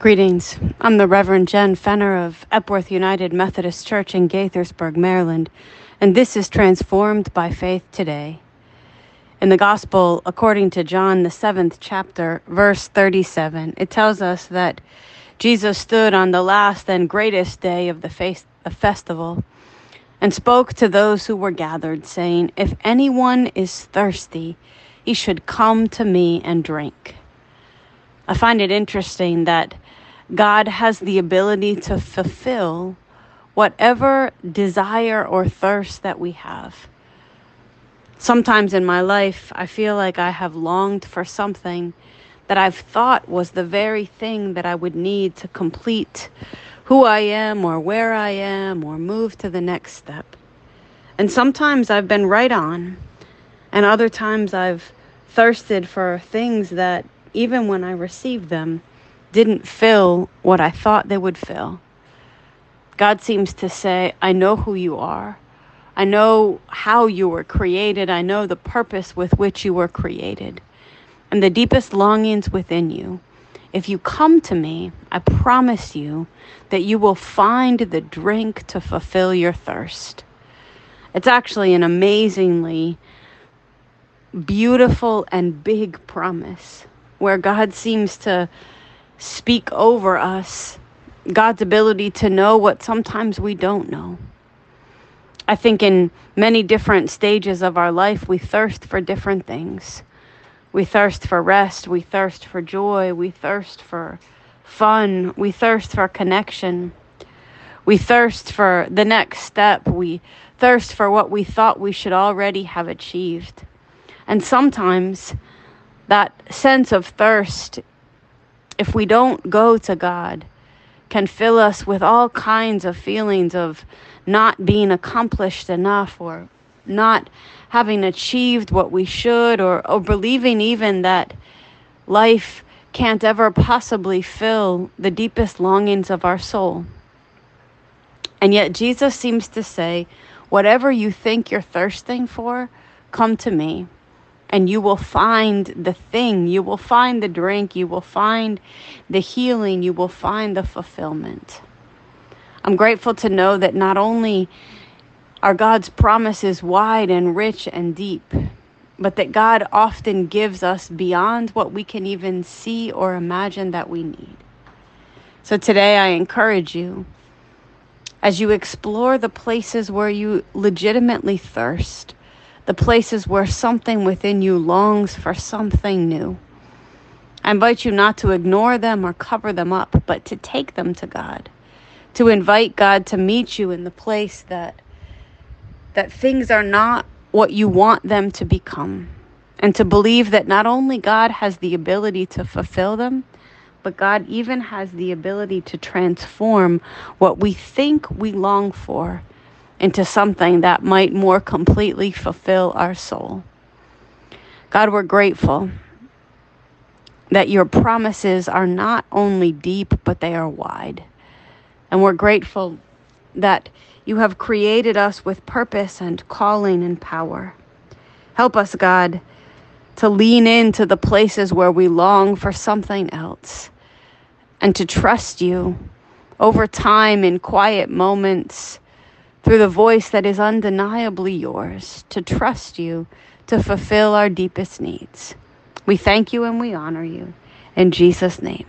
Greetings. I'm the Reverend Jen Fenner of Epworth United Methodist Church in Gaithersburg, Maryland, and this is Transformed by Faith Today. In the Gospel, according to John, the seventh chapter, verse 37, it tells us that Jesus stood on the last and greatest day of the festival and spoke to those who were gathered, saying, If anyone is thirsty, he should come to me and drink. I find it interesting that God has the ability to fulfill whatever desire or thirst that we have. Sometimes in my life, I feel like I have longed for something that I've thought was the very thing that I would need to complete who I am or where I am or move to the next step. And sometimes I've been right on, and other times I've thirsted for things that, even when I received them, didn't fill what I thought they would fill. God seems to say, I know who you are. I know how you were created. I know the purpose with which you were created and the deepest longings within you. If you come to me, I promise you that you will find the drink to fulfill your thirst. It's actually an amazingly beautiful and big promise where God seems to speak over us God's ability to know what sometimes we don't know. I think in many different stages of our life, we thirst for different things. We thirst for rest, we thirst for joy, we thirst for fun, we thirst for connection. We thirst for the next step. We thirst for what we thought we should already have achieved. And sometimes that sense of thirst if we don't go to God, can fill us with all kinds of feelings of not being accomplished enough or not having achieved what we should or, or believing even that life can't ever possibly fill the deepest longings of our soul. And yet Jesus seems to say, whatever you think you're thirsting for, come to me and you will find the thing, you will find the drink, you will find the healing, you will find the fulfillment. I'm grateful to know that not only are God's promises wide and rich and deep, but that God often gives us beyond what we can even see or imagine that we need. So today I encourage you as you explore the places where you legitimately thirst the places where something within you longs for something new. I invite you not to ignore them or cover them up, but to take them to God, to invite God to meet you in the place that that things are not what you want them to become, and to believe that not only God has the ability to fulfill them, but God even has the ability to transform what we think we long for into something that might more completely fulfill our soul. God, we're grateful that your promises are not only deep, but they are wide. And we're grateful that you have created us with purpose and calling and power. Help us, God, to lean into the places where we long for something else and to trust you over time in quiet moments through the voice that is undeniably yours, to trust you to fulfill our deepest needs. We thank you and we honor you. In Jesus' name.